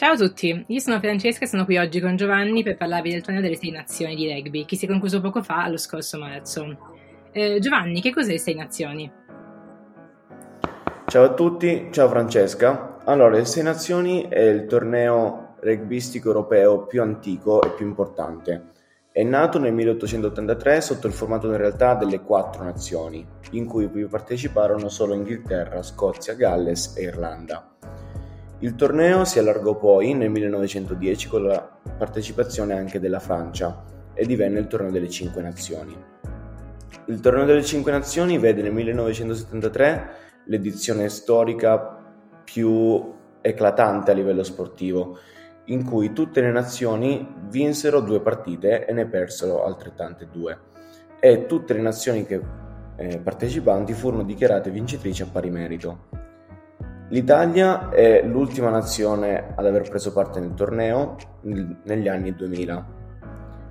Ciao a tutti, io sono Francesca e sono qui oggi con Giovanni per parlarvi del torneo delle sei nazioni di rugby che si è concluso poco fa lo scorso marzo. Eh, Giovanni, che cos'è Sei Nazioni? Ciao a tutti, ciao Francesca. Allora, le Sei Nazioni è il torneo rugbistico europeo più antico e più importante. È nato nel 1883 sotto il formato in realtà delle quattro nazioni, in cui parteciparono solo Inghilterra, Scozia, Galles e Irlanda. Il torneo si allargò poi nel 1910 con la partecipazione anche della Francia e divenne il torneo delle cinque nazioni. Il torneo delle cinque nazioni vede nel 1973 l'edizione storica più eclatante a livello sportivo, in cui tutte le nazioni vinsero due partite e ne persero altrettante due, e tutte le nazioni che, eh, partecipanti furono dichiarate vincitrici a pari merito. L'Italia è l'ultima nazione ad aver preso parte nel torneo negli anni 2000.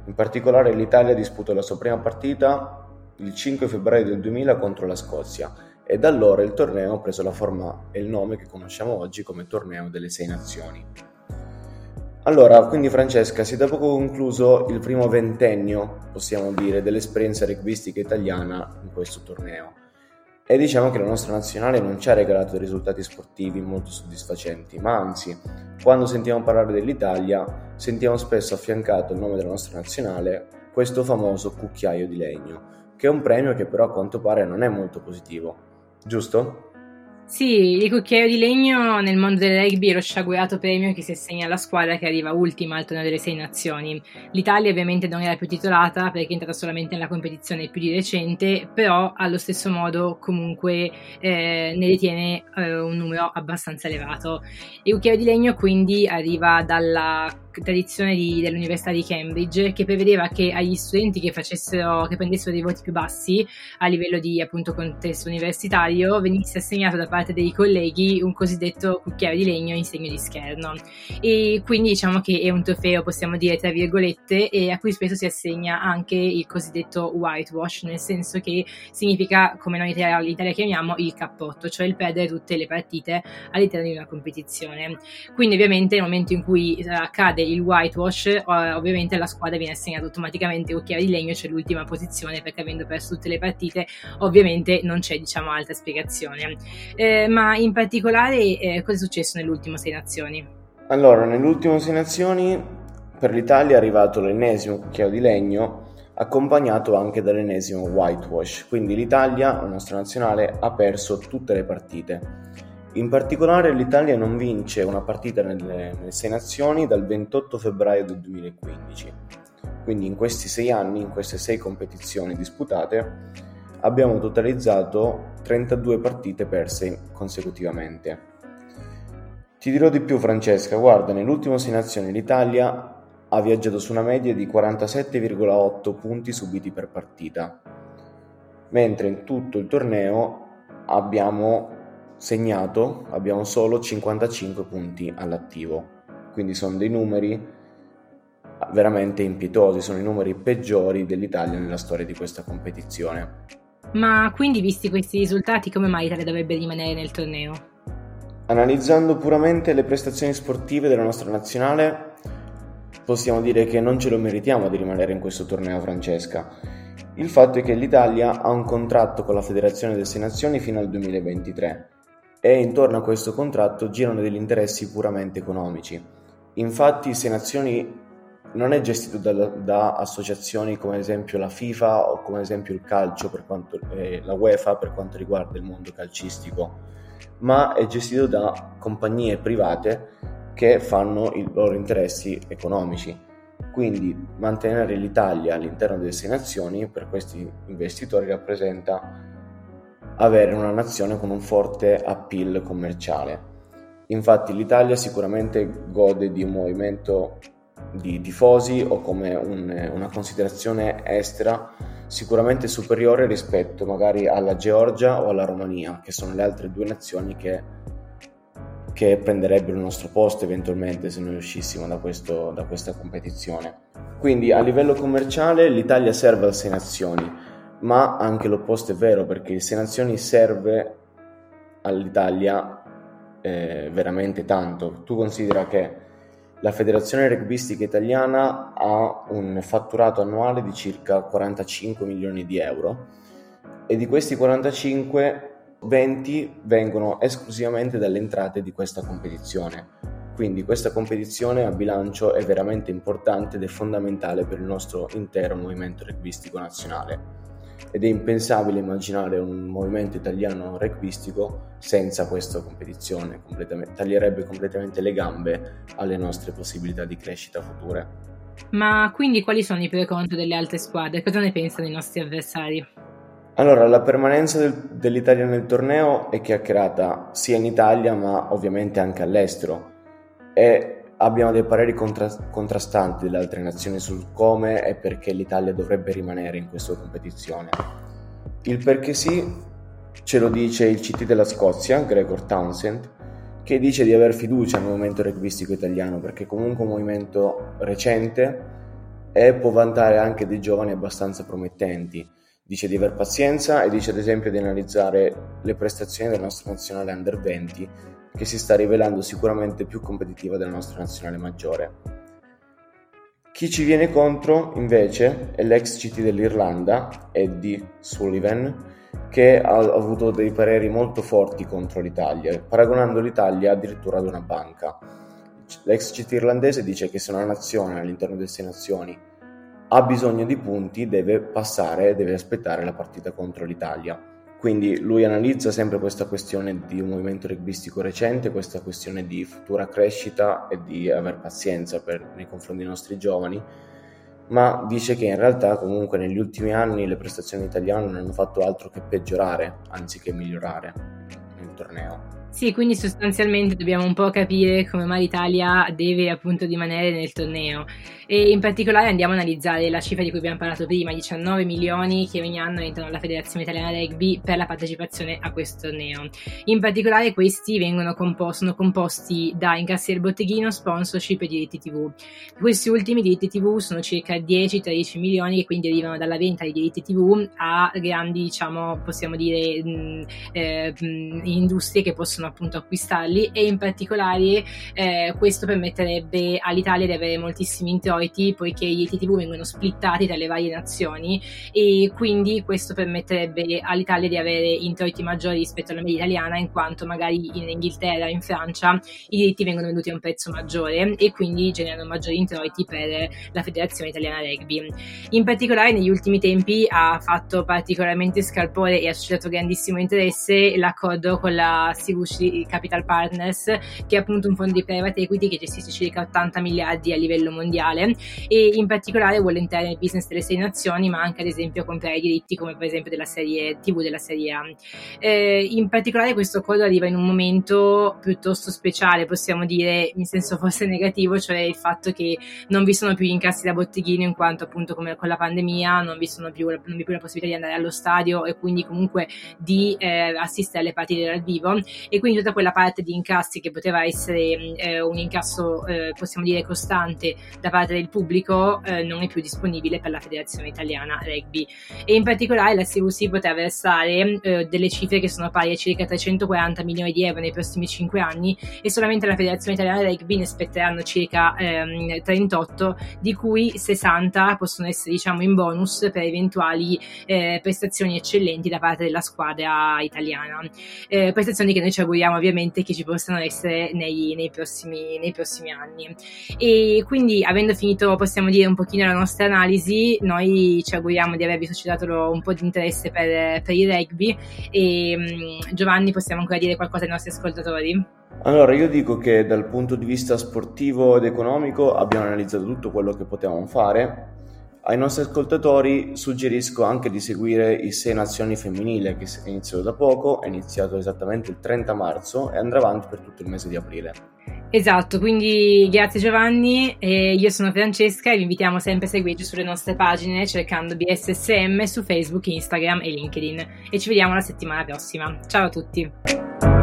In particolare l'Italia disputò la sua prima partita il 5 febbraio del 2000 contro la Scozia e da allora il torneo ha preso la forma e il nome che conosciamo oggi come Torneo delle Sei Nazioni. Allora, quindi Francesca, si è da poco concluso il primo ventennio, possiamo dire, dell'esperienza rugbistica italiana in questo torneo. E diciamo che la nostra nazionale non ci ha regalato risultati sportivi molto soddisfacenti, ma anzi, quando sentiamo parlare dell'Italia, sentiamo spesso affiancato il nome della nostra nazionale questo famoso cucchiaio di legno, che è un premio che però a quanto pare non è molto positivo, giusto? Sì, il cucchiaio di legno nel mondo del rugby è lo sciagurato premio che si assegna alla squadra che arriva ultima al torneo delle sei nazioni. L'Italia ovviamente non era più titolata perché è entrata solamente nella competizione più di recente, però allo stesso modo comunque eh, ne detiene eh, un numero abbastanza elevato. Il cucchiaio di legno quindi arriva dalla tradizione di, dell'Università di Cambridge che prevedeva che agli studenti che, che prendessero dei voti più bassi a livello di appunto contesto universitario venisse assegnato da parte dei colleghi un cosiddetto cucchiaio di legno in segno di scherno. E quindi diciamo che è un trofeo possiamo dire tra virgolette e a cui spesso si assegna anche il cosiddetto whitewash nel senso che significa come noi in chiamiamo il cappotto cioè il perdere tutte le partite all'interno di una competizione. Quindi ovviamente nel momento in cui accade il whitewash, ovviamente la squadra viene assegnata automaticamente cucchiaio di legno, c'è cioè l'ultima posizione perché avendo perso tutte le partite, ovviamente non c'è diciamo altra spiegazione. Eh, ma in particolare eh, cosa è successo nell'ultimo Sei Nazioni? Allora, nell'ultimo Sei Nazioni per l'Italia è arrivato l'ennesimo cucchiaio di legno accompagnato anche dall'ennesimo whitewash, quindi l'Italia, la nostra nazionale, ha perso tutte le partite. In particolare l'Italia non vince una partita nelle, nelle sei nazioni dal 28 febbraio del 2015. Quindi in questi sei anni, in queste sei competizioni disputate, abbiamo totalizzato 32 partite perse consecutivamente. Ti dirò di più Francesca, guarda, nell'ultimo sei nazioni l'Italia ha viaggiato su una media di 47,8 punti subiti per partita, mentre in tutto il torneo abbiamo segnato abbiamo solo 55 punti all'attivo, quindi sono dei numeri veramente impietosi, sono i numeri peggiori dell'Italia nella storia di questa competizione. Ma quindi visti questi risultati come mai l'Italia dovrebbe rimanere nel torneo? Analizzando puramente le prestazioni sportive della nostra nazionale, possiamo dire che non ce lo meritiamo di rimanere in questo torneo, Francesca. Il fatto è che l'Italia ha un contratto con la Federazione delle Sei Nazioni fino al 2023 e intorno a questo contratto girano degli interessi puramente economici. Infatti Sei Nazioni non è gestito da, da, associazioni come ad esempio la FIFA o come ad esempio il calcio per quanto, eh, la UEFA per quanto riguarda il mondo calcistico, ma è gestito da compagnie private che fanno i loro interessi economici. Quindi mantenere l'Italia all'interno delle sei nazioni per questi investitori rappresenta avere una nazione con un forte appeal commerciale. Infatti l'Italia sicuramente gode di un movimento di tifosi o come un, una considerazione estera sicuramente superiore rispetto magari alla Georgia o alla Romania, che sono le altre due nazioni che, che prenderebbero il nostro posto eventualmente se noi uscissimo da, questo, da questa competizione. Quindi a livello commerciale l'Italia serve a sei nazioni, ma anche l'opposto è vero perché il Sei Nazioni serve all'Italia eh, veramente tanto. Tu considera che La Federazione Rugbistica Italiana ha un fatturato annuale di circa 45 milioni di euro e di questi 45 20 vengono esclusivamente dalle entrate di questa competizione. Quindi questa competizione a bilancio è veramente importante ed è fondamentale per il nostro intero movimento rugbyistico nazionale. Ed è impensabile immaginare un movimento italiano rugbyistico senza questa competizione, completamente, taglierebbe completamente le gambe alle nostre possibilità di crescita future. Ma quindi quali sono i pro e contro delle altre squadre? Cosa ne pensano i nostri avversari? Allora, la permanenza del, dell'Italia nel torneo è chiacchierata sia in Italia ma ovviamente anche all'estero e abbiamo dei pareri contra- contrastanti delle altre nazioni sul come e perché l'Italia dovrebbe rimanere in questa competizione. Il perché sì ce lo dice il CT della Scozia, Gregor Townsend, che dice di aver fiducia nel movimento rugbyistico italiano perché comunque è un movimento recente e può vantare anche dei giovani abbastanza promettenti Dice di aver pazienza e dice ad esempio di analizzare le prestazioni del nostro nazionale under 20 che si sta rivelando sicuramente più competitiva della nostra nazionale maggiore. Chi ci viene contro invece è l'ex CT dell'Irlanda, Eddie Sullivan, che ha avuto dei pareri molto forti contro l'Italia, paragonando l'Italia addirittura ad una banca. L'ex CT irlandese dice che se una nazione all'interno delle sei nazioni ha bisogno di punti, deve passare, deve aspettare la partita contro l'Italia. Quindi lui analizza sempre questa questione di un movimento rugbyistico recente, questa questione di futura crescita e di aver pazienza per, nei confronti dei nostri giovani, ma dice che in realtà comunque negli ultimi anni le prestazioni italiane non hanno fatto altro che peggiorare anziché migliorare nel torneo. Sì, quindi sostanzialmente dobbiamo un po' capire come mai l'Italia deve appunto rimanere nel torneo e in particolare andiamo a analizzare la cifra di cui abbiamo parlato prima, 19 milioni che ogni anno entrano alla Federazione Italiana Rugby per la partecipazione a questo torneo. In particolare questi composti, sono composti da incassi del botteghino, sponsorship e diritti TV. Questi ultimi diritti TV sono circa 10-13 milioni che quindi arrivano dalla vendita di diritti TV a grandi, diciamo, possiamo dire, mh, eh, mh, industrie che possono appunto acquistarli e in particolare eh, questo permetterebbe all'Italia di avere moltissimi introiti poiché gli ITTV vengono splittati dalle varie nazioni e quindi questo permetterebbe all'Italia di avere introiti maggiori rispetto alla media italiana in quanto magari in Inghilterra, in Francia i diritti vengono venduti a un prezzo maggiore e quindi generano maggiori introiti per la Federazione Italiana Rugby. In particolare negli ultimi tempi ha fatto particolarmente scalpore e ha suscitato grandissimo interesse l'accordo con la Sirius Capital Partners, che è appunto un fondo di private equity che gestisce circa 80 miliardi a livello mondiale e in particolare vuole entrare nel business delle sei nazioni, ma anche ad esempio comprare i diritti come per esempio della serie TV della serie A. Eh, in particolare questo accordo arriva in un momento piuttosto speciale, possiamo dire in senso forse negativo, cioè il fatto che non vi sono più gli incassi da botteghino in quanto appunto come con la pandemia non vi sono più, non vi più la possibilità di andare allo stadio e quindi comunque di eh, assistere alle partite dal vivo e quindi tutta quella parte di incassi che poteva essere mm, eh, un incasso, eh, possiamo dire, costante da parte del pubblico, eh, non è più disponibile per la Federazione Italiana Rugby. E in particolare la CVC potrà versare eh, delle cifre che sono pari a circa 340 milioni di euro nei prossimi 5 anni e solamente la Federazione Italiana Rugby ne spetteranno circa 38, ehm, di cui 60 possono essere diciamo in bonus per eventuali eh, prestazioni eccellenti da parte della squadra italiana. Eh, prestazioni che noi ci auguriamo ovviamente che ci possano essere nei, nei, prossimi, nei prossimi anni. E quindi avendo finito possiamo dire un pochino la nostra analisi, noi ci auguriamo di avervi suscitato un po' di interesse per, per il rugby e mm, Giovanni possiamo ancora dire qualcosa ai nostri ascoltatori? Allora, io dico che dal punto di vista sportivo ed economico abbiamo analizzato tutto quello che potevamo fare ai nostri ascoltatori suggerisco anche di seguire i Sei Nazioni Femminile che è iniziato da poco, è iniziato esattamente il 30 marzo e andrà avanti per tutto il mese di aprile. Esatto, quindi grazie Giovanni, eh, io sono Francesca e vi invitiamo sempre a seguirci sulle nostre pagine cercando BSSM su Facebook, Instagram e LinkedIn e ci vediamo la settimana prossima. Ciao a tutti!